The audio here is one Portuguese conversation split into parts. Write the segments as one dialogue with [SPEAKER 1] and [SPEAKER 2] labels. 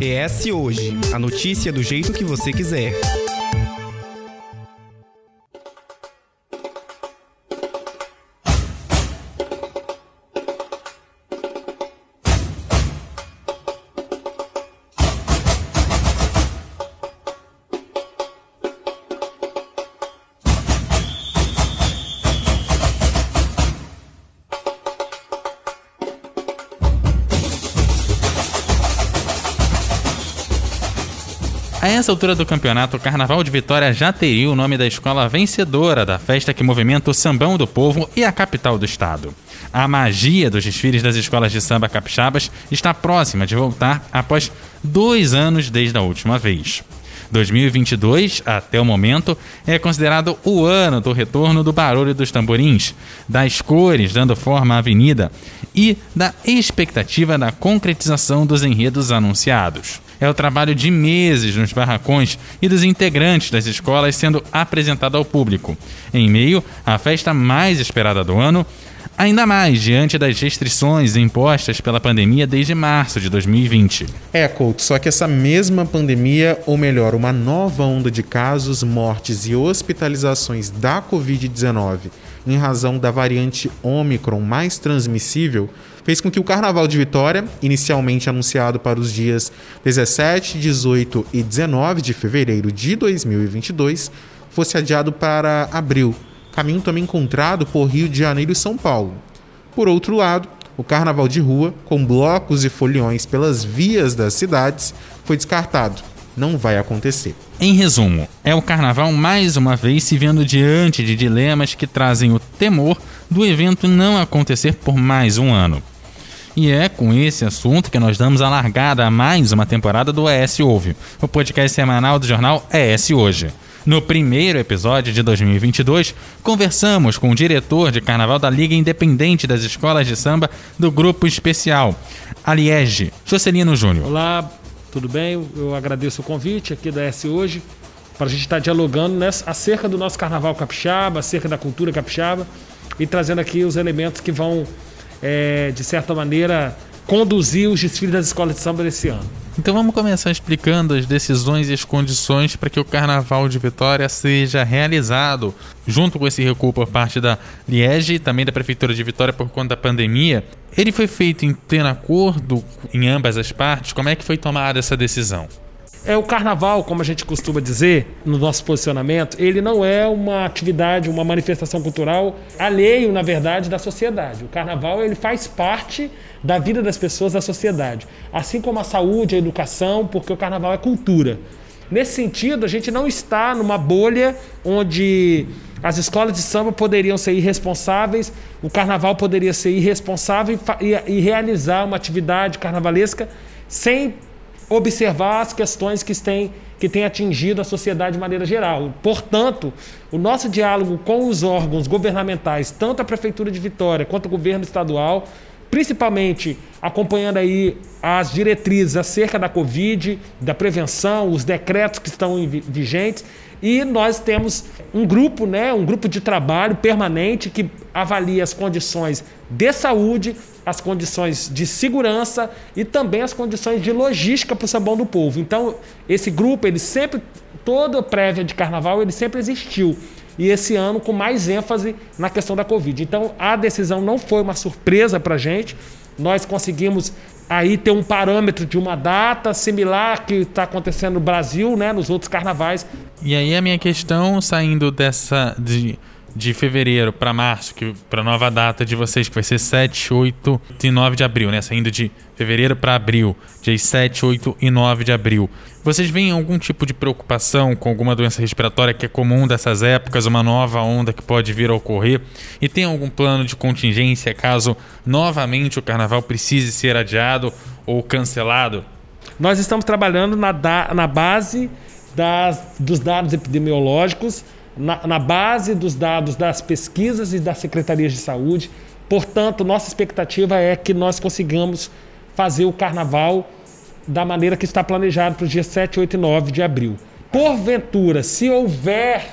[SPEAKER 1] ES Hoje a notícia do jeito que você quiser.
[SPEAKER 2] Altura do campeonato, o Carnaval de Vitória já teria o nome da escola vencedora da festa que movimenta o sambão do povo e a capital do estado. A magia dos desfiles das escolas de samba capixabas está próxima de voltar após dois anos desde a última vez. 2022, até o momento, é considerado o ano do retorno do barulho dos tamborins, das cores dando forma à avenida e da expectativa da concretização dos enredos anunciados é o trabalho de meses nos barracões e dos integrantes das escolas sendo apresentado ao público, em meio à festa mais esperada do ano, ainda mais diante das restrições impostas pela pandemia desde março de 2020.
[SPEAKER 3] É, Couto, só que essa mesma pandemia, ou melhor, uma nova onda de casos, mortes e hospitalizações da Covid-19 em razão da variante Omicron mais transmissível, fez com que o Carnaval de Vitória, inicialmente anunciado para os dias 17, 18 e 19 de fevereiro de 2022, fosse adiado para abril, caminho também encontrado por Rio de Janeiro e São Paulo. Por outro lado, o carnaval de rua, com blocos e foliões pelas vias das cidades, foi descartado. Não vai acontecer.
[SPEAKER 2] Em resumo, é o carnaval mais uma vez se vendo diante de dilemas que trazem o temor do evento não acontecer por mais um ano. E é com esse assunto que nós damos a largada a mais uma temporada do ES Ouve, o podcast semanal do jornal ES Hoje. No primeiro episódio de 2022, conversamos com o diretor de carnaval da Liga Independente das Escolas de Samba do Grupo Especial, a Liege, Jocelino Júnior.
[SPEAKER 4] Olá, tudo bem? Eu agradeço o convite aqui da ES Hoje para a gente estar dialogando nessa, acerca do nosso carnaval capixaba, acerca da cultura capixaba e trazendo aqui os elementos que vão é, de certa maneira, conduzir os desfiles das escolas de samba desse ano.
[SPEAKER 2] Então vamos começar explicando as decisões e as condições para que o Carnaval de Vitória seja realizado, junto com esse recuo por parte da Liege e também da Prefeitura de Vitória por conta da pandemia. Ele foi feito em pleno acordo em ambas as partes? Como é que foi tomada essa decisão?
[SPEAKER 4] É o carnaval, como a gente costuma dizer no nosso posicionamento, ele não é uma atividade, uma manifestação cultural alheio, na verdade, da sociedade. O carnaval ele faz parte da vida das pessoas, da sociedade, assim como a saúde, a educação, porque o carnaval é cultura. Nesse sentido, a gente não está numa bolha onde as escolas de samba poderiam ser irresponsáveis, o carnaval poderia ser irresponsável e, e realizar uma atividade carnavalesca sem observar as questões que têm, que têm atingido a sociedade de maneira geral. Portanto, o nosso diálogo com os órgãos governamentais, tanto a Prefeitura de Vitória quanto o governo estadual, principalmente acompanhando aí as diretrizes acerca da Covid, da prevenção, os decretos que estão vigentes, e nós temos um grupo, né, um grupo de trabalho permanente que avalia as condições de saúde, as condições de segurança e também as condições de logística para o sabão do povo. Então, esse grupo, ele sempre, toda prévia de carnaval, ele sempre existiu. E esse ano com mais ênfase na questão da Covid. Então, a decisão não foi uma surpresa para a gente. Nós conseguimos aí ter um parâmetro de uma data similar que está acontecendo no Brasil, né, nos outros carnavais.
[SPEAKER 2] E aí a minha questão, saindo dessa... De de fevereiro para março, que para nova data de vocês, que vai ser 7, 8 e 9 de abril, né? Saindo de fevereiro para abril, dias 7, 8 e 9 de abril. Vocês veem algum tipo de preocupação com alguma doença respiratória que é comum dessas épocas, uma nova onda que pode vir a ocorrer? E tem algum plano de contingência caso novamente o carnaval precise ser adiado ou cancelado?
[SPEAKER 4] Nós estamos trabalhando na, na base das, dos dados epidemiológicos na, na base dos dados das pesquisas e das secretarias de saúde. Portanto, nossa expectativa é que nós consigamos fazer o carnaval da maneira que está planejado para os dias 7, 8 e 9 de abril. Porventura, se houver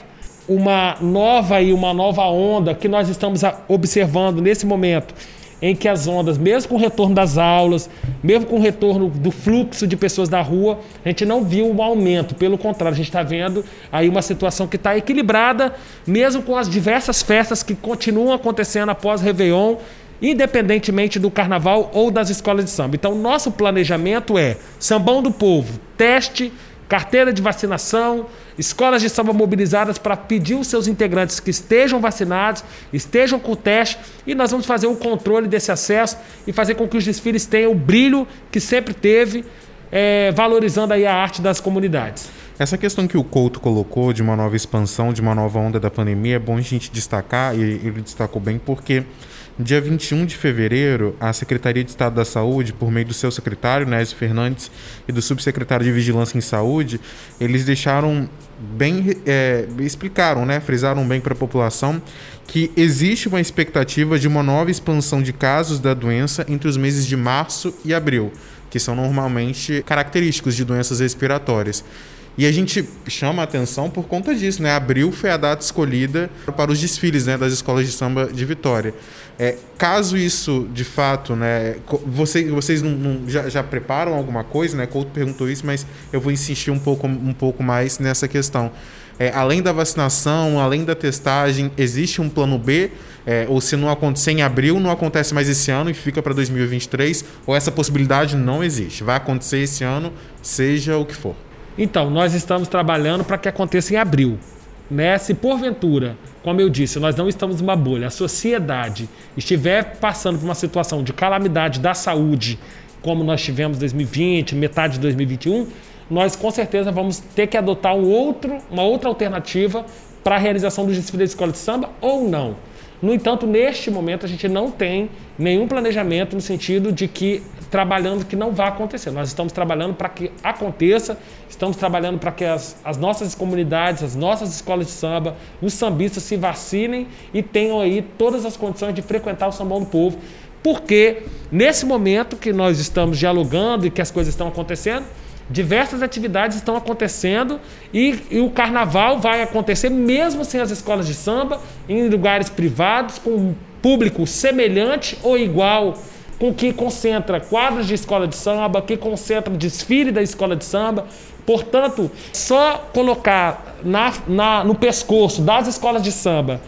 [SPEAKER 4] uma nova e uma nova onda que nós estamos observando nesse momento em que as ondas, mesmo com o retorno das aulas, mesmo com o retorno do fluxo de pessoas da rua, a gente não viu um aumento. Pelo contrário, a gente está vendo aí uma situação que está equilibrada, mesmo com as diversas festas que continuam acontecendo após Réveillon, independentemente do carnaval ou das escolas de samba. Então, nosso planejamento é sambão do povo, teste carteira de vacinação, escolas de samba mobilizadas para pedir os seus integrantes que estejam vacinados, estejam com o teste, e nós vamos fazer o controle desse acesso e fazer com que os desfiles tenham o brilho que sempre teve, é, valorizando aí a arte das comunidades.
[SPEAKER 3] Essa questão que o Couto colocou de uma nova expansão, de uma nova onda da pandemia, é bom a gente destacar, e ele destacou bem, porque Dia 21 de fevereiro, a Secretaria de Estado da Saúde, por meio do seu secretário, Nésio Fernandes, e do subsecretário de Vigilância em Saúde, eles deixaram bem, é, explicaram, né, frisaram bem para a população que existe uma expectativa de uma nova expansão de casos da doença entre os meses de março e abril, que são normalmente característicos de doenças respiratórias. E a gente chama a atenção por conta disso, né? Abril foi a data escolhida para os desfiles né, das escolas de samba de Vitória. É, caso isso, de fato, né, vocês, vocês não, não, já, já, preparam alguma coisa, né? Couto perguntou isso, mas eu vou insistir um pouco, um pouco mais nessa questão. É, além da vacinação, além da testagem, existe um plano B? É, ou se não acontecer em abril, não acontece mais esse ano e fica para 2023? Ou essa possibilidade não existe? Vai acontecer esse ano, seja o que for.
[SPEAKER 4] Então, nós estamos trabalhando para que aconteça em abril. Né? Se porventura, como eu disse, nós não estamos numa bolha, a sociedade estiver passando por uma situação de calamidade da saúde, como nós tivemos em 2020, metade de 2021, nós com certeza vamos ter que adotar um outro, uma outra alternativa para a realização do desfile da escola de samba ou não. No entanto, neste momento a gente não tem nenhum planejamento no sentido de que trabalhando que não vai acontecer. Nós estamos trabalhando para que aconteça, estamos trabalhando para que as, as nossas comunidades, as nossas escolas de samba, os sambistas se vacinem e tenham aí todas as condições de frequentar o sambão do povo. Porque nesse momento que nós estamos dialogando e que as coisas estão acontecendo, Diversas atividades estão acontecendo e, e, o carnaval vai acontecer mesmo sem as escolas de samba, em lugares privados, com um público semelhante ou igual, com que concentra quadros de escola de samba, que concentra desfile da escola de samba. Portanto, só colocar na, na, no pescoço das escolas de samba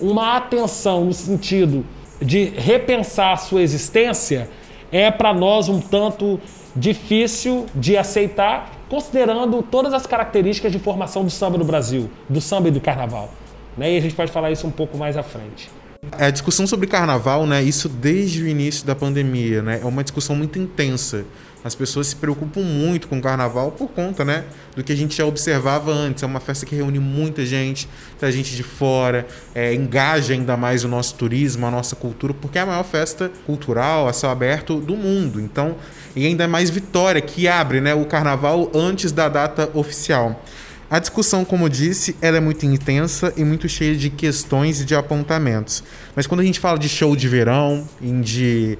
[SPEAKER 4] uma atenção no sentido de repensar a sua existência é para nós um tanto difícil de aceitar, considerando todas as características de formação do samba no Brasil, do samba e do carnaval. Né? E a gente pode falar isso um pouco mais à frente.
[SPEAKER 3] É, a discussão sobre carnaval, né, isso desde o início da pandemia, né, é uma discussão muito intensa. As pessoas se preocupam muito com o carnaval por conta, né, do que a gente já observava antes. É uma festa que reúne muita gente, da gente de fora, é, engaja ainda mais o nosso turismo, a nossa cultura, porque é a maior festa cultural a céu aberto do mundo. Então, e ainda mais Vitória, que abre, né, o carnaval antes da data oficial. A discussão, como disse, ela é muito intensa e muito cheia de questões e de apontamentos. Mas quando a gente fala de show de verão, de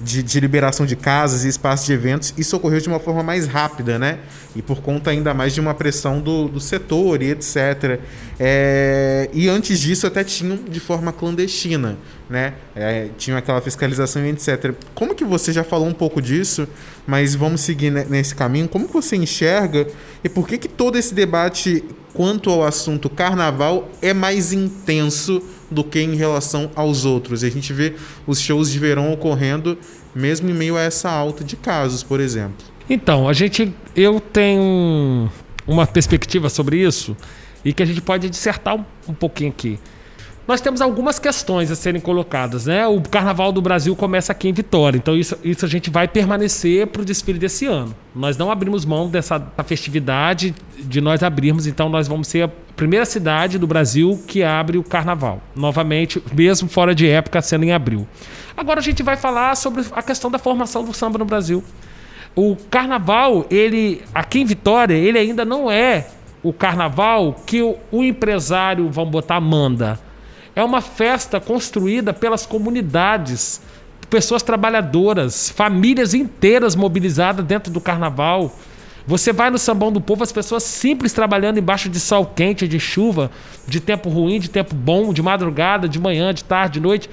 [SPEAKER 3] de, de, liberação de casas e espaços de eventos, isso ocorreu de uma forma mais rápida, né? E por conta ainda mais de uma pressão do, do setor e etc. É, e antes disso até tinham de forma clandestina, né? É, tinham aquela fiscalização e etc. Como que você já falou um pouco disso, mas vamos seguir nesse caminho. Como que você enxerga e por que que todo esse debate quanto ao assunto carnaval é mais intenso do que em relação aos outros. E a gente vê os shows de verão ocorrendo mesmo em meio a essa alta de casos, por exemplo.
[SPEAKER 4] Então, a gente eu tenho uma perspectiva sobre isso e que a gente pode dissertar um, um pouquinho aqui nós temos algumas questões a serem colocadas. Né? O Carnaval do Brasil começa aqui em Vitória, então isso, isso a gente vai permanecer para o desfile desse ano. Nós não abrimos mão dessa festividade de nós abrirmos, então nós vamos ser a primeira cidade do Brasil que abre o Carnaval, novamente, mesmo fora de época, sendo em abril. Agora a gente vai falar sobre a questão da formação do samba no Brasil. O Carnaval, ele aqui em Vitória, ele ainda não é o Carnaval que o, o empresário, vamos botar, manda é uma festa construída pelas comunidades, pessoas trabalhadoras, famílias inteiras mobilizadas dentro do carnaval. Você vai no Sambão do Povo, as pessoas simples trabalhando embaixo de sol quente, de chuva, de tempo ruim, de tempo bom, de madrugada, de manhã, de tarde, de noite,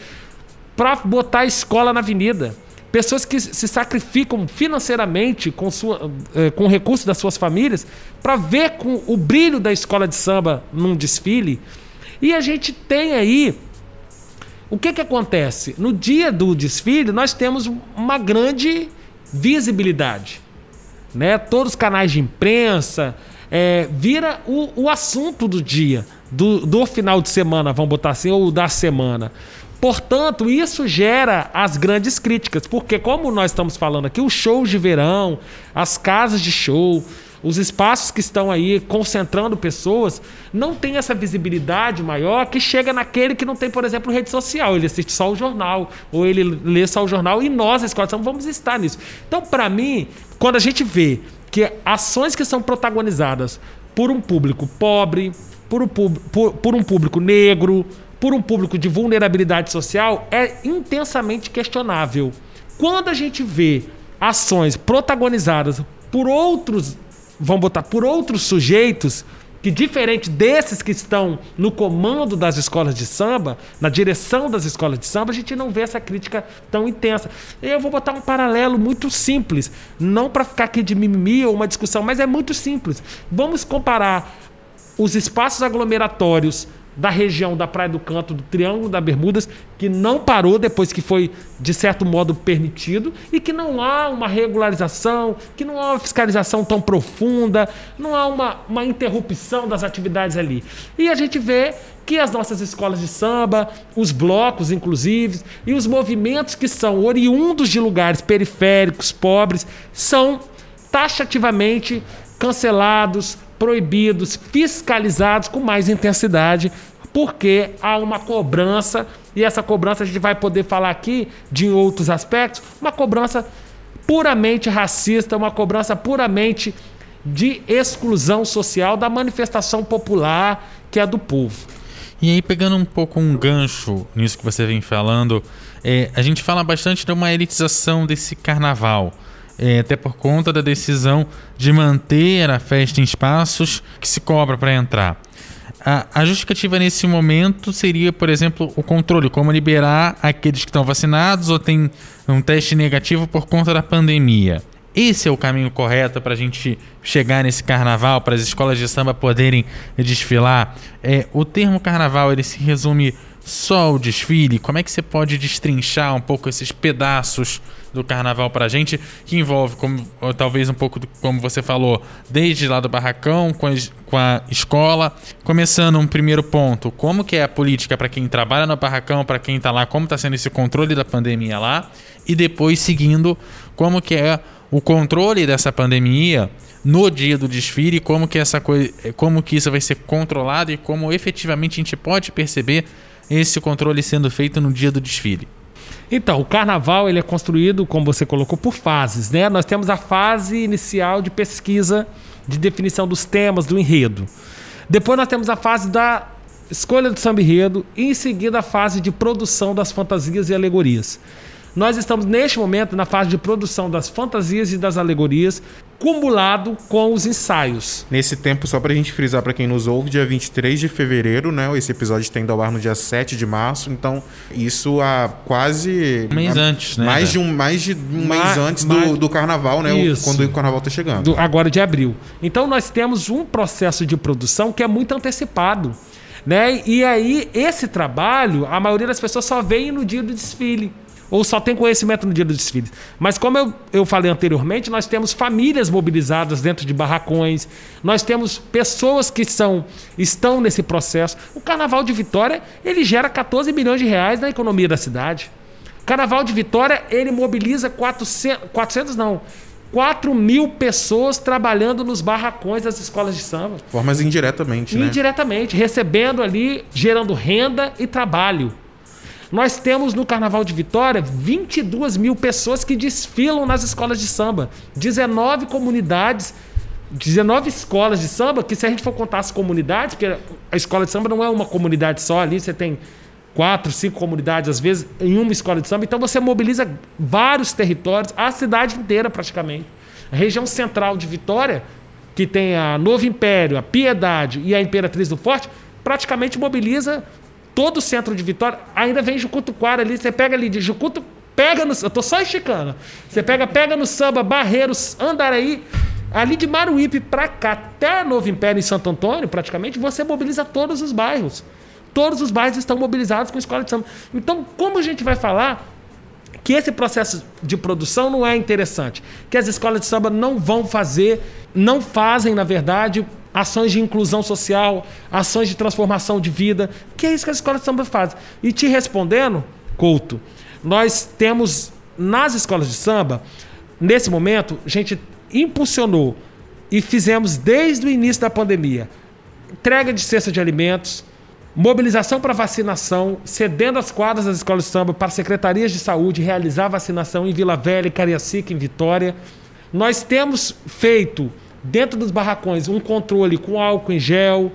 [SPEAKER 4] para botar a escola na avenida. Pessoas que se sacrificam financeiramente com, sua, eh, com recursos das suas famílias para ver com o brilho da escola de samba num desfile. E a gente tem aí. O que, que acontece? No dia do desfile, nós temos uma grande visibilidade. Né? Todos os canais de imprensa, é, vira o, o assunto do dia, do, do final de semana, vamos botar assim, ou da semana. Portanto, isso gera as grandes críticas, porque como nós estamos falando aqui, os shows de verão, as casas de show, os espaços que estão aí concentrando pessoas, não tem essa visibilidade maior que chega naquele que não tem, por exemplo, rede social. Ele assiste só o jornal, ou ele lê só o jornal, e nós, a escola, vamos estar nisso. Então, para mim, quando a gente vê que ações que são protagonizadas por um público pobre, por um, por, por um público negro, por um público de vulnerabilidade social, é intensamente questionável. Quando a gente vê ações protagonizadas por outros, vamos botar, por outros sujeitos, que diferente desses que estão no comando das escolas de samba, na direção das escolas de samba, a gente não vê essa crítica tão intensa. Eu vou botar um paralelo muito simples, não para ficar aqui de mimimi ou uma discussão, mas é muito simples. Vamos comparar os espaços aglomeratórios da região da Praia do Canto, do Triângulo da Bermudas, que não parou depois que foi, de certo modo, permitido, e que não há uma regularização, que não há uma fiscalização tão profunda, não há uma, uma interrupção das atividades ali. E a gente vê que as nossas escolas de samba, os blocos, inclusive, e os movimentos que são oriundos de lugares periféricos, pobres, são taxativamente cancelados, proibidos, fiscalizados com mais intensidade, porque há uma cobrança, e essa cobrança a gente vai poder falar aqui de outros aspectos, uma cobrança puramente racista, uma cobrança puramente de exclusão social da manifestação popular que é do povo.
[SPEAKER 2] E aí, pegando um pouco um gancho nisso que você vem falando, é, a gente fala bastante de uma elitização desse carnaval é, até por conta da decisão de manter a festa em espaços que se cobra para entrar. A, a, justificativa nesse momento seria, por exemplo, o controle, como liberar aqueles que estão vacinados ou têm um teste negativo por conta da pandemia. Esse é o caminho correto para a gente chegar nesse carnaval, para as escolas de samba poderem desfilar. É, o termo carnaval ele se resume só o desfile? Como é que você pode destrinchar um pouco esses pedaços do carnaval pra gente, que envolve, como, talvez um pouco do, como você falou, desde lá do barracão, com a, com a escola. Começando um primeiro ponto, como que é a política para quem trabalha no barracão, para quem está lá, como está sendo esse controle da pandemia lá, e depois seguindo como que é o controle dessa pandemia no dia do desfile, como que essa coisa, como que isso vai ser controlado e como efetivamente a gente pode perceber esse controle sendo feito no dia do desfile?
[SPEAKER 4] Então, o carnaval ele é construído, como você colocou, por fases. Né? Nós temos a fase inicial de pesquisa, de definição dos temas, do enredo. Depois nós temos a fase da escolha do samba enredo e em seguida a fase de produção das fantasias e alegorias. Nós estamos neste momento na fase de produção das fantasias e das alegorias, cumulado com os ensaios.
[SPEAKER 3] Nesse tempo, só para a gente frisar para quem nos ouve, dia 23 de fevereiro, né? Esse episódio está indo ao ar no dia 7 de março, então isso há quase.
[SPEAKER 2] Um mês antes, né?
[SPEAKER 3] Mais de um, mais de um Ma mês antes do, do carnaval, né? Isso. Quando o carnaval está chegando.
[SPEAKER 4] Do, agora de abril. Então nós temos um processo de produção que é muito antecipado. Né? E aí, esse trabalho, a maioria das pessoas só vem no dia do desfile ou só tem conhecimento no dia do desfile. Mas como eu, eu falei anteriormente, nós temos famílias mobilizadas dentro de barracões, nós temos pessoas que são, estão nesse processo. O Carnaval de Vitória, ele gera 14 milhões de reais na economia da cidade. O Carnaval de Vitória, ele mobiliza 400, 400 não, 4 mil pessoas trabalhando nos barracões das escolas de samba.
[SPEAKER 3] Formas indiretamente,
[SPEAKER 4] né? Indiretamente, recebendo ali, gerando renda e trabalho. Nós temos no Carnaval de Vitória 22 mil pessoas que desfilam nas escolas de samba. 19 comunidades, 19 escolas de samba, que se a gente for contar as comunidades, porque a escola de samba não é uma comunidade só ali, você tem quatro, cinco comunidades, às vezes, em uma escola de samba. Então você mobiliza vários territórios, a cidade inteira praticamente. A região central de Vitória, que tem a Novo Império, a Piedade e a Imperatriz do Forte, praticamente mobiliza todo o centro de Vitória, ainda vem Jucutuquara ali, você pega ali de Jucuto, pega no. Eu tô só esticando. Você pega, pega no samba, Barreiros, Andaraí, ali de Maruípe para cá, até Novo Império em Santo Antônio, praticamente, você mobiliza todos os bairros. Todos os bairros estão mobilizados com escola de samba. Então, como a gente vai falar que esse processo de produção não é interessante, que as escolas de samba não vão fazer, não fazem, na verdade, ações de inclusão social, ações de transformação de vida, que é isso que as escolas de samba fazem. E te respondendo, Couto, nós temos nas escolas de samba, nesse momento, a gente impulsionou e fizemos desde o início da pandemia entrega de cesta de alimentos, mobilização para vacinação, cedendo as quadras das escolas de samba para secretarias de saúde realizar vacinação em Vila Velha, Cariacica, em Vitória. Nós temos feito dentro dos barracões um controle com álcool em gel,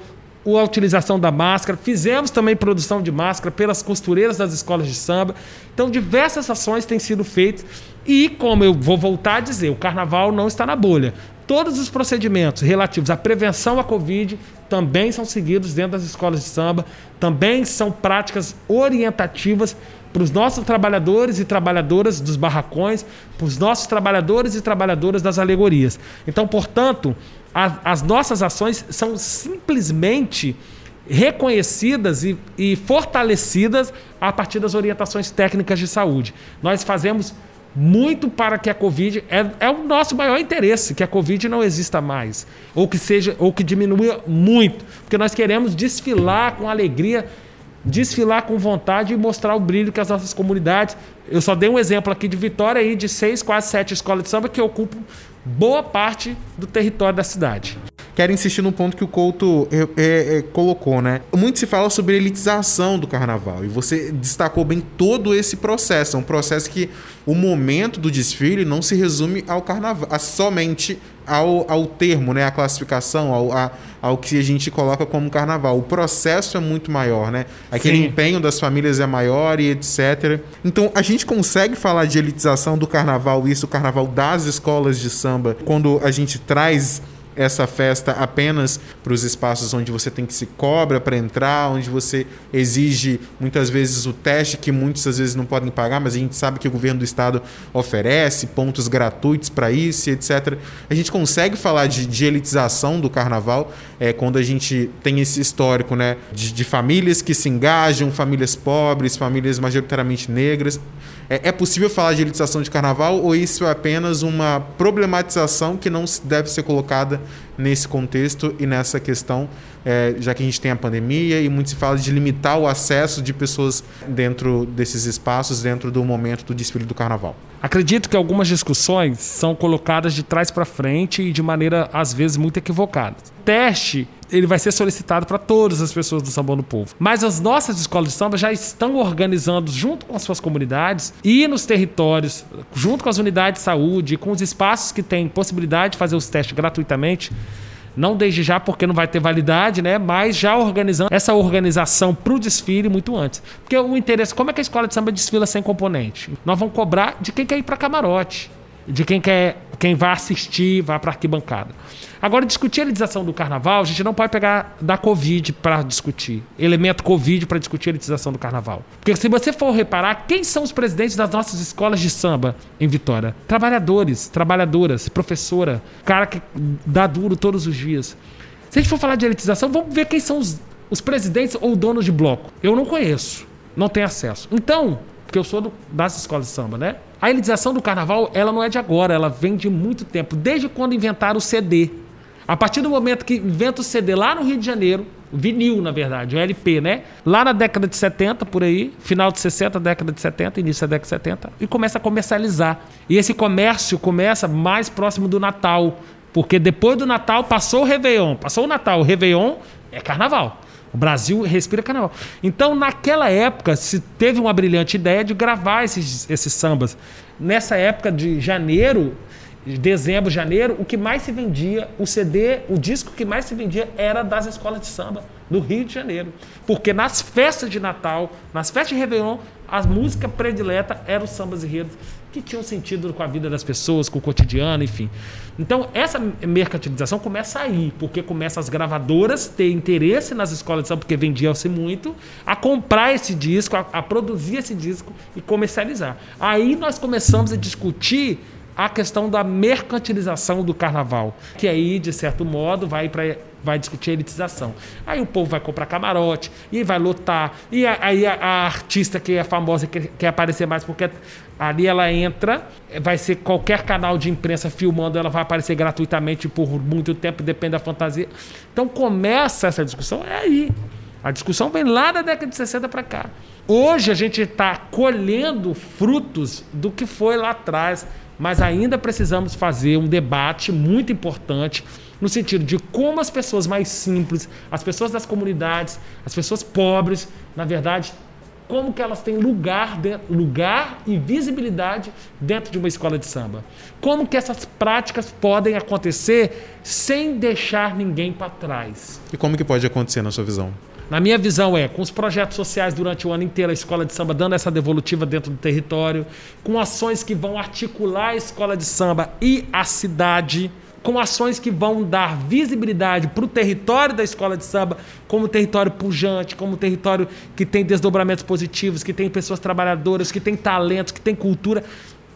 [SPEAKER 4] a utilização da máscara, fizemos também produção de máscara pelas costureiras das escolas de samba. Então, diversas ações têm sido feitas. E, como eu vou voltar a dizer, o carnaval não está na bolha. Todos os procedimentos relativos à prevenção à Covid também são seguidos dentro das escolas de samba, também são práticas orientativas para os nossos trabalhadores e trabalhadoras dos barracões, para os nossos trabalhadores e trabalhadoras das alegorias. Então, portanto, a, as nossas ações são simplesmente reconhecidas e, e fortalecidas a partir das orientações técnicas de saúde. Nós fazemos muito para que a Covid é, é, o nosso maior interesse que a Covid não exista mais ou que seja ou que diminua muito, porque nós queremos desfilar com alegria desfilar com vontade e mostrar o brilho que as nossas comunidades. Eu só dei um exemplo aqui de Vitória aí de seis, quase sete escolas de samba que ocupam boa parte do território da cidade.
[SPEAKER 3] Quero insistir no ponto que o Couto é, é, é, colocou, né? Muito se fala sobre a elitização do carnaval e você destacou bem todo esse processo. É um processo que o momento do desfile não se resume ao carnaval, a somente ao, ao termo, né? A classificação, ao, a, ao que a gente coloca como carnaval. O processo é muito maior, né? Aquele Sim. empenho das famílias é maior e etc. Então a gente consegue falar de elitização do carnaval, isso, o carnaval das escolas de samba, quando a gente traz essa festa apenas para os espaços onde você tem que se cobra para entrar, onde você exige muitas vezes o teste que muitas às vezes não podem pagar, mas a gente sabe que o governo do estado oferece pontos gratuitos para isso, etc. A gente consegue falar de, de elitização do carnaval é, quando a gente tem esse histórico, né, de, de famílias que se engajam, famílias pobres, famílias majoritariamente negras. É, é possível falar de elitização de carnaval ou isso é apenas uma problematização que não deve ser colocada nesse contexto e nessa questão, é, já que a gente tem a pandemia e muito se fala de limitar o acesso de pessoas dentro desses espaços, dentro do momento do desfile do carnaval?
[SPEAKER 4] Acredito que algumas discussões são colocadas de trás para frente e de maneira, às vezes, muito equivocada. Teste ele vai ser solicitado para todas as pessoas do Sambão do Povo. Mas as nossas escolas de samba já estão organizando, junto com as suas comunidades e nos territórios, junto com as unidades de saúde, com os espaços que têm possibilidade de fazer os testes gratuitamente, não desde já porque não vai ter validade, né? Mas já organizando essa organização para o desfile muito antes. Porque o interesse, como é que a escola de samba desfila sem componente? Nós vamos cobrar de quem quer ir para camarote, de quem quer, quem vai assistir, vai para arquibancada. Agora, discutir a elitização do carnaval, a gente não pode pegar da Covid para discutir, elemento Covid para discutir a elitização do carnaval. Porque se você for reparar, quem são os presidentes das nossas escolas de samba em Vitória? Trabalhadores, trabalhadoras, professora, cara que dá duro todos os dias. Se a gente for falar de elitização, vamos ver quem são os, os presidentes ou donos de bloco. Eu não conheço, não tenho acesso. Então, porque eu sou do, das escolas de samba, né? A elitização do carnaval, ela não é de agora, ela vem de muito tempo, desde quando inventaram o CD. A partir do momento que inventa o CD lá no Rio de Janeiro, vinil, na verdade, o LP, né? Lá na década de 70, por aí, final de 60, década de 70, início da década de 70, e começa a comercializar. E esse comércio começa mais próximo do Natal, porque depois do Natal passou o Réveillon. Passou o Natal, o Réveillon é carnaval. O Brasil respira carnaval. Então, naquela época, se teve uma brilhante ideia de gravar esses, esses sambas. Nessa época de janeiro, dezembro, janeiro, o que mais se vendia, o CD, o disco que mais se vendia era das escolas de samba do Rio de Janeiro. Porque nas festas de Natal, nas festas de Réveillon, a música predileta era os sambas e redos que tinham sentido com a vida das pessoas, com o cotidiano, enfim. Então, essa mercantilização começa aí, porque começa as gravadoras ter interesse nas escolas de samba, porque vendiam-se muito, a comprar esse disco, a, a produzir esse disco e comercializar. Aí nós começamos a discutir a questão da mercantilização do carnaval, que aí, de certo modo, vai para vai discutir a elitização. Aí o povo vai comprar camarote, e vai lotar, e aí a, a, artista que é famosa quer, quer aparecer mais, porque ali ela entra, vai ser qualquer canal de imprensa filmando, ela vai aparecer gratuitamente por muito tempo, depende da fantasia. Então começa essa discussão, é aí. A discussão vem lá da década de 60 para cá. Hoje a gente está colhendo frutos do que foi lá atrás, mas ainda precisamos fazer um debate muito importante no sentido de como as pessoas mais simples, as pessoas das comunidades, as pessoas pobres, na verdade, como que elas têm lugar, lugar e visibilidade dentro de uma escola de samba. Como que essas práticas podem acontecer sem deixar ninguém para trás.
[SPEAKER 3] E como que pode acontecer na sua visão?
[SPEAKER 4] Na minha visão é, com os projetos sociais durante o ano inteiro, a escola de samba dando essa devolutiva dentro do território, com ações que vão articular a escola de samba e a cidade, com ações que vão dar visibilidade para o território da escola de samba, como território pujante, como território que tem desdobramentos positivos, que tem pessoas trabalhadoras, que tem talentos, que tem cultura.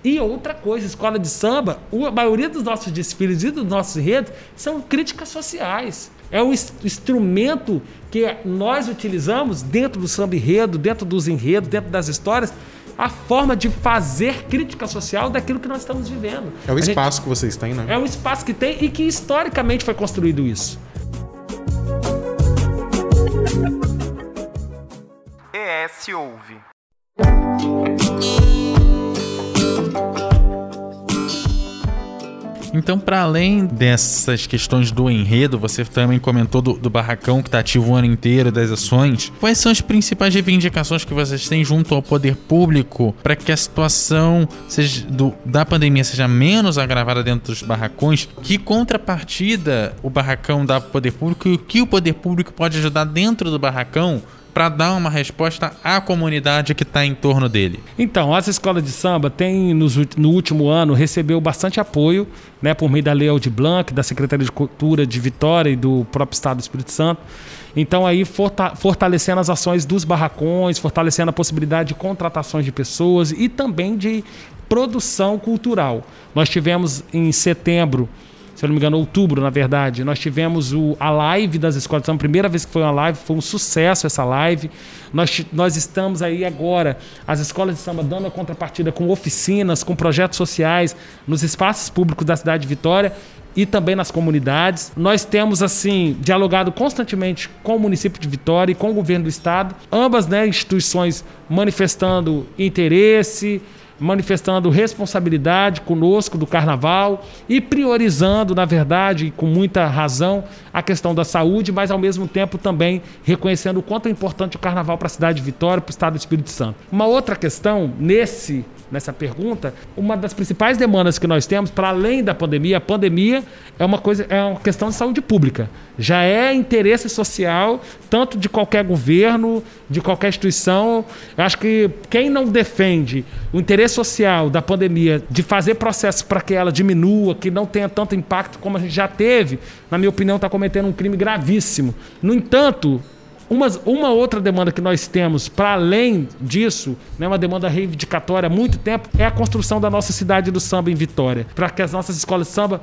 [SPEAKER 4] E outra coisa, escola de samba, a maioria dos nossos desfiles e dos nossos redes são críticas sociais. É o instrumento que nós utilizamos dentro do samba enredo, dentro dos enredos, dentro das histórias, a forma de fazer crítica social daquilo que nós estamos vivendo.
[SPEAKER 3] É o espaço gente, que vocês têm, né?
[SPEAKER 4] É o espaço que tem e que historicamente foi construído isso.
[SPEAKER 1] ES Ouve.
[SPEAKER 2] Então, para além dessas questões do enredo, você também comentou do, do barracão que está ativo o ano inteiro, das ações. Quais são as principais reivindicações que vocês têm junto ao poder público para que a situação seja do, da pandemia seja menos agravada dentro dos barracões? Que contrapartida o barracão dá para o poder público e o que o poder público pode ajudar dentro do barracão para dar uma resposta à comunidade que está em torno dele?
[SPEAKER 4] Então, as escolas de samba têm, no último ano, recebeu bastante apoio né, por meio da Lei Aldir Blanc, da Secretaria de Cultura de Vitória e do próprio Estado do Espírito Santo. Então, aí, fortalecendo as ações dos barracões, fortalecendo a possibilidade de contratações de pessoas e também de produção cultural. Nós tivemos em setembro se eu não me engano, outubro, na verdade, nós tivemos o, a live das escolas de samba. Primeira vez que foi uma live, foi um sucesso essa live. Nós, nós estamos aí agora, as escolas de samba dando a contrapartida com oficinas, com projetos sociais nos espaços públicos da cidade de Vitória e também nas comunidades. Nós temos, assim, dialogado constantemente com o município de Vitória e com o governo do estado. Ambas né, instituições manifestando interesse, manifestando responsabilidade conosco do carnaval e priorizando, na verdade, com muita razão, a questão da saúde, mas ao mesmo tempo também reconhecendo o quanto é importante o carnaval para a cidade de Vitória, para o estado do Espírito Santo. Uma outra questão nesse nessa pergunta, uma das principais demandas que nós temos, para além da pandemia, a pandemia é uma coisa, é uma questão de saúde pública. Já é interesse social, tanto de qualquer governo, de qualquer instituição. Eu acho que quem não defende o interesse social da pandemia, de fazer processos para que ela diminua, que não tenha tanto impacto como a gente já teve, na minha opinião, está cometendo um crime gravíssimo. No entanto, uma, uma outra demanda que nós temos, para além disso, né, uma demanda reivindicatória há muito tempo, é a construção da nossa cidade do samba em Vitória. Para que as nossas escolas de samba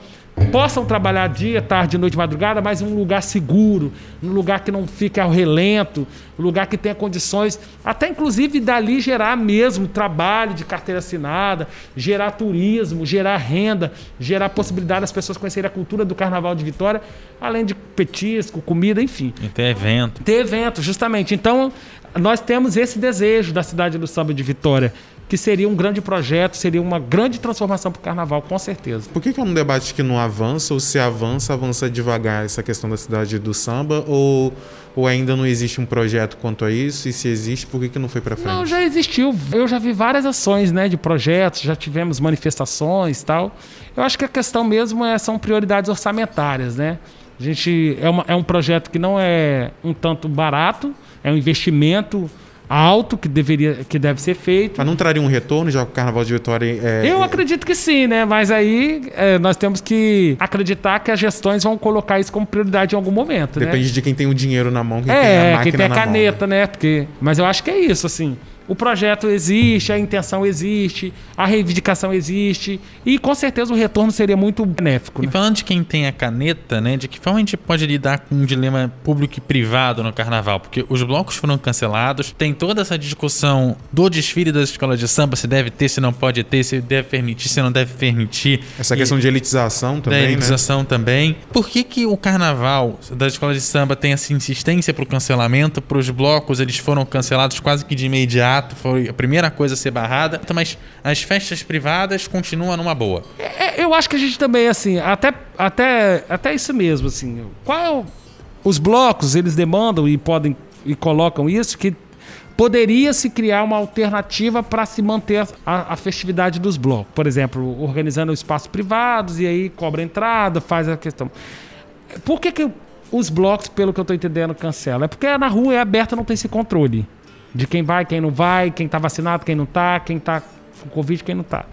[SPEAKER 4] possam trabalhar dia, tarde, noite, madrugada, mas em um lugar seguro, um lugar que não fique ao relento, um lugar que tenha condições, até inclusive dali gerar mesmo trabalho de carteira assinada, gerar turismo, gerar renda, gerar possibilidade das pessoas conhecerem a cultura do Carnaval de Vitória, além de petisco, comida, enfim.
[SPEAKER 2] E ter evento.
[SPEAKER 4] Ter evento, justamente. Então, nós temos esse desejo da cidade do samba de Vitória que seria um grande projeto, seria uma grande transformação para o carnaval, com certeza.
[SPEAKER 3] Por que, que é um debate que não avança, ou se avança, avança devagar essa questão da cidade do samba, ou, ou ainda não existe um projeto quanto a isso? E se existe, por que, que não foi para frente?
[SPEAKER 4] Não, já existiu. Eu já vi várias ações né, de projetos, já tivemos manifestações tal. Eu acho que a questão mesmo é, são prioridades orçamentárias, né? A gente é, uma, é um projeto que não é um tanto barato, é um investimento alto que deveria que deve ser feito.
[SPEAKER 3] Mas não traria um retorno, já que o Carnaval de Vitória é.
[SPEAKER 4] Eu acredito que sim, né? Mas aí é, nós temos que acreditar que as gestões vão colocar isso como prioridade em algum momento, né?
[SPEAKER 3] Depende de quem tem o dinheiro na mão, quem tem a
[SPEAKER 4] É,
[SPEAKER 3] máquina
[SPEAKER 4] quem tem a
[SPEAKER 3] na mão,
[SPEAKER 4] caneta, né? Porque, mas eu acho que é isso, assim. O projeto existe, a intenção existe, a reivindicação existe e com certeza o retorno seria muito benéfico.
[SPEAKER 2] E
[SPEAKER 4] Né?
[SPEAKER 2] falando de quem tem a caneta, né? De que forma a gente pode lidar com um dilema público e privado no carnaval? Porque os blocos foram cancelados, tem toda essa discussão do desfile das escolas de samba, se deve ter, se não pode ter, se deve permitir, se não deve permitir.
[SPEAKER 3] Essa
[SPEAKER 2] E-
[SPEAKER 3] questão de elitização
[SPEAKER 2] da
[SPEAKER 3] também, né?
[SPEAKER 2] elitização também. Por que, que o carnaval das escolas de samba tem essa insistência pro cancelamento? Para os blocos, eles foram cancelados quase que de imediato, foi a primeira coisa a ser barrada. Mas as festas privadas continuam numa boa.
[SPEAKER 4] É, eu acho que a gente também, assim, até, até, até isso mesmo, assim. Qual os blocos eles demandam e podem e colocam isso que poderia se criar uma alternativa para se manter a, a festividade dos blocos. Por exemplo, organizando espaços privados e aí cobra entrada, faz a questão. Por que, que os blocos, pelo que eu estou entendendo, cancelam? É porque na rua é aberta, não tem esse controle de quem vai, quem não vai, quem está vacinado, quem não está, quem está com Covid, quem não está.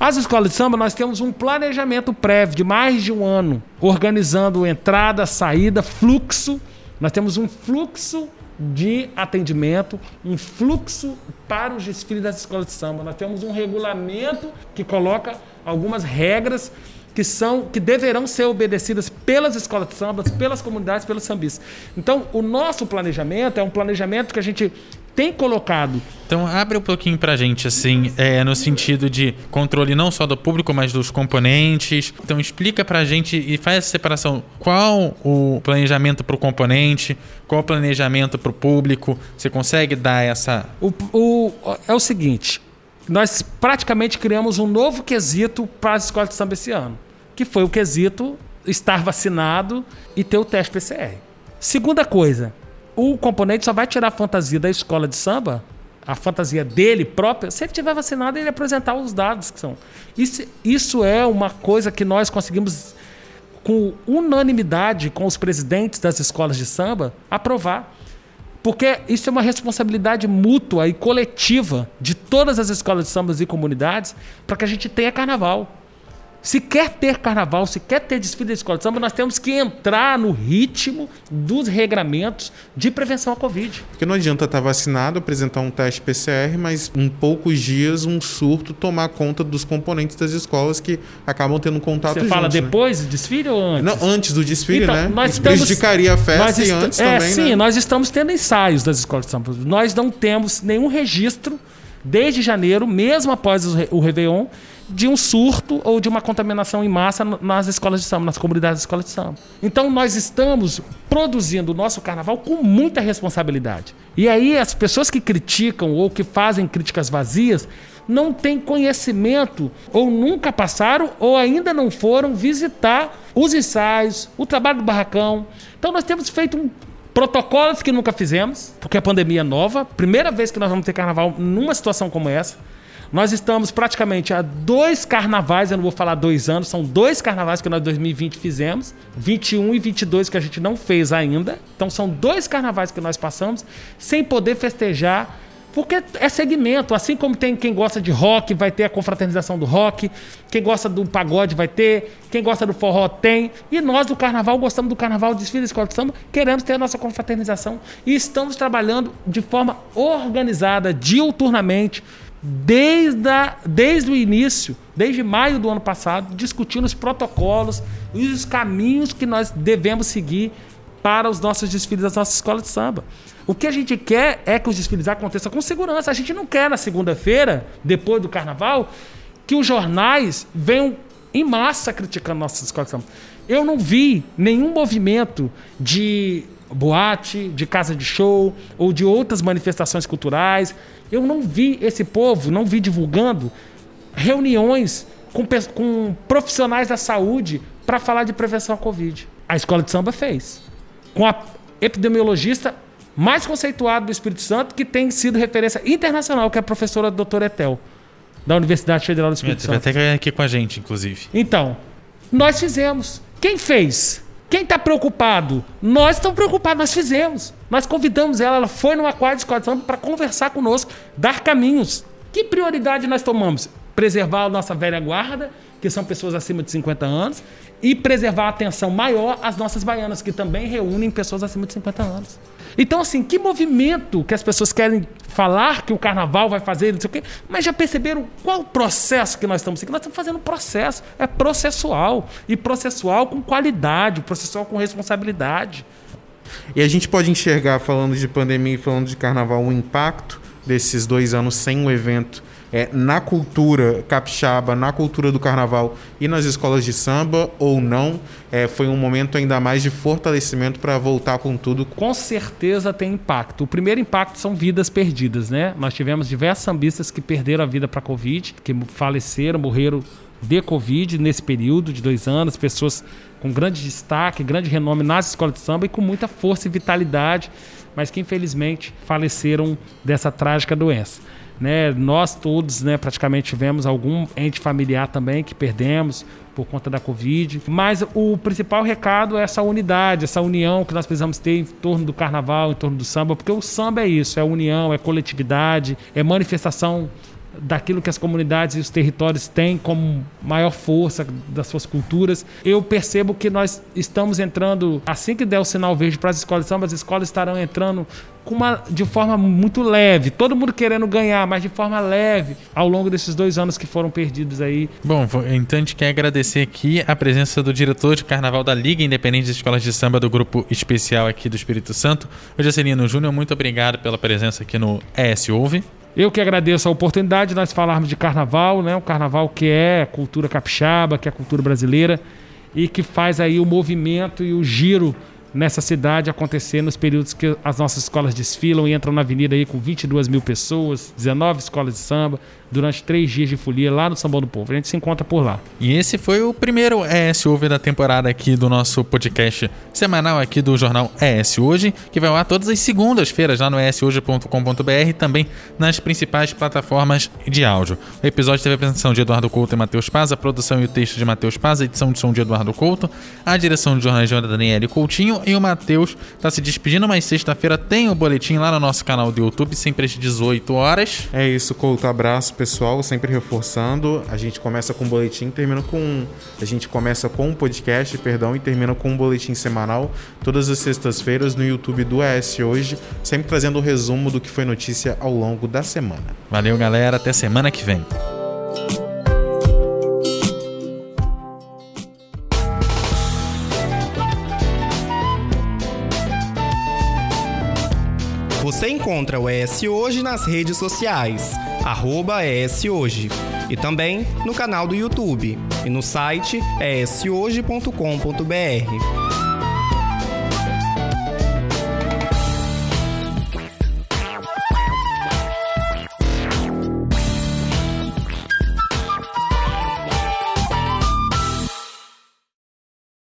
[SPEAKER 4] As escolas de samba, nós temos um planejamento prévio de mais de um ano, organizando entrada, saída, fluxo. Nós temos um fluxo de atendimento, um fluxo para os desfiles das escolas de samba. Nós temos um regulamento que coloca algumas regras que são que deverão ser obedecidas pelas escolas de samba, pelas comunidades, pelos sambistas. Então, o nosso planejamento é um planejamento que a gente tem colocado
[SPEAKER 2] Então abre um pouquinho pra gente, assim, é, no sentido de controle não só do público, mas dos componentes. Então explica pra gente e faz essa separação. Qual o planejamento pro componente? Qual o planejamento pro público? Você consegue dar essa.
[SPEAKER 4] O, o- é o seguinte: nós praticamente criamos um novo quesito para as escolas de samba esse ano, que foi o quesito estar vacinado e ter o teste PCR. Segunda coisa, o componente só vai tirar a fantasia da escola de samba, a fantasia dele própria, se ele tiver vacinado ele apresentar os dados que são. Isso, isso é uma coisa que nós conseguimos com unanimidade com os presidentes das escolas de samba aprovar. Porque isso é uma responsabilidade mútua e coletiva de todas as escolas de sambas e comunidades para que a gente tenha carnaval. Se quer ter carnaval, se quer ter desfile da escola de samba, nós temos que entrar no ritmo dos regramentos de prevenção à Covid.
[SPEAKER 3] Porque não adianta estar vacinado, apresentar um teste PCR, mas em poucos dias um surto tomar conta dos componentes das escolas que acabam tendo contato
[SPEAKER 4] Você fala
[SPEAKER 3] juntos, né?
[SPEAKER 4] depois do desfile ou antes?
[SPEAKER 3] Não, antes do desfile,
[SPEAKER 4] Então,
[SPEAKER 3] né?
[SPEAKER 4] nós estamos-
[SPEAKER 3] prejudicaria a festa e antes
[SPEAKER 4] é,
[SPEAKER 3] também,
[SPEAKER 4] sim,
[SPEAKER 3] né?
[SPEAKER 4] nós estamos tendo ensaios das escolas de samba. Nós não temos nenhum registro desde janeiro, mesmo após o, Réveillon, de um surto ou de uma contaminação em massa nas escolas de samba, nas comunidades de escolas de samba. Então nós estamos produzindo o nosso carnaval com muita responsabilidade. E aí as pessoas que criticam ou que fazem críticas vazias não têm conhecimento ou nunca passaram ou ainda não foram visitar os ensaios, o trabalho do barracão. Então nós temos feito um protocolos que nunca fizemos, porque a pandemia é nova, primeira vez que nós vamos ter carnaval numa situação como essa. Nós estamos praticamente há dois carnavais, eu não vou falar dois anos, são dois carnavais que nós em 2020 fizemos, 21 e 22 que a gente não fez ainda. Então são dois carnavais que nós passamos sem poder festejar porque é segmento, assim como tem quem gosta de rock, vai ter a confraternização do rock, quem gosta do pagode vai ter, quem gosta do forró tem, e nós do carnaval gostamos do carnaval, desfile escola de samba, queremos ter a nossa confraternização e estamos trabalhando de forma organizada, diuturnamente, desde, a, desde o início, desde maio do ano passado, discutindo os protocolos e os caminhos que nós devemos seguir para os nossos desfiles das nossas escolas de samba. O que a gente quer é que os desfiles aconteçam com segurança. A gente não quer na segunda-feira, depois do carnaval, que os jornais venham em massa criticando nossas escolas de samba. Eu não vi nenhum movimento de boate, de casa de show ou de outras manifestações culturais. Eu não vi esse povo, não vi divulgando reuniões com, com profissionais da saúde para falar de prevenção à Covid. A escola de samba fez. Com a epidemiologista mais conceituada do Espírito Santo, que tem sido referência internacional, que é a professora doutora Etel, da Universidade Federal do Espírito
[SPEAKER 2] Teve
[SPEAKER 4] Santo.
[SPEAKER 2] até aqui com a gente, inclusive.
[SPEAKER 4] Então, nós fizemos. Quem fez? Quem está preocupado? Nós estamos preocupados, nós fizemos. Nós convidamos ela, ela foi numa quadra de escola para conversar conosco, dar caminhos. Que prioridade nós tomamos? Preservar a nossa velha guarda, que são pessoas acima de 50 anos, e preservar a atenção maior às nossas baianas, que também reúnem pessoas acima de 50 anos. Então, assim, que movimento que as pessoas querem falar que o carnaval vai fazer, não sei o quê, mas já perceberam qual o processo que nós estamos seguindo? Nós estamos fazendo processo, é processual. E processual com qualidade, processual com responsabilidade.
[SPEAKER 3] E a gente pode enxergar, falando de pandemia e falando de carnaval, o impacto desses dois anos sem o evento é, na cultura capixaba, na cultura do carnaval e nas escolas de samba ou não? É, foi um momento ainda mais de fortalecimento para voltar com tudo?
[SPEAKER 4] Com certeza tem impacto. O primeiro impacto são vidas perdidas, né? Nós tivemos diversos sambistas que perderam a vida para a Covid, que faleceram, morreram de Covid nesse período de dois anos, pessoas com grande destaque, grande renome nas escolas de samba e com muita força e vitalidade, mas que infelizmente faleceram dessa trágica doença. Né? Nós todos, né, praticamente tivemos algum ente familiar também que perdemos por conta da Covid. Mas o principal recado é essa unidade, essa união que nós precisamos ter em torno do carnaval, em torno do samba, porque o samba é isso, é união, é coletividade, é manifestação daquilo que as comunidades e os territórios têm como maior força das suas culturas. Eu percebo que nós estamos entrando, assim que der o sinal verde para as escolas de samba, as escolas estarão entrando uma, de forma muito leve, todo mundo querendo ganhar, mas de forma leve, ao longo desses dois anos que foram perdidos aí.
[SPEAKER 2] Bom, então a gente quer agradecer aqui a presença do diretor de carnaval da Liga Independente de Escolas de Samba do Grupo Especial aqui do Espírito Santo, o Jacelino Júnior. Muito obrigado pela presença aqui no ES Ouve.
[SPEAKER 4] Eu que agradeço a oportunidade de nós falarmos de carnaval, né? O carnaval que é cultura capixaba, que é cultura brasileira e que faz aí o movimento e o giro nessa cidade acontecer nos períodos que as nossas escolas desfilam e entram na avenida aí com 22 mil pessoas, 19 escolas de samba, durante três dias de folia lá no Sambão do Povo. A gente se encontra por lá.
[SPEAKER 2] E esse foi o primeiro ES Over da temporada aqui do nosso podcast semanal aqui do jornal ES Hoje, que vai lá todas as segundas-feiras lá no eshoje.com.br e também nas principais plataformas de áudio. O episódio teve a apresentação de Eduardo Couto e Matheus Paz, a produção e o texto de Matheus Paz, a edição de som de Eduardo Couto, a direção de jornalismo da Daniele Coutinho e o Matheus está se despedindo, mas sexta-feira tem o boletim lá no nosso canal do YouTube, sempre às 18 horas.
[SPEAKER 3] É isso, Couto. Abraço pessoal, sempre reforçando. A gente começa com um boletim, termina com. A gente começa com um podcast, perdão, e termina com um boletim semanal, todas as sextas-feiras no YouTube do ES Hoje, sempre trazendo o resumo do que foi notícia ao longo da semana.
[SPEAKER 2] Valeu, galera. Até semana que vem.
[SPEAKER 1] Você encontra o ES Hoje nas redes sociais, arroba ES Hoje, e também no canal do YouTube e no site eshoje.com.br.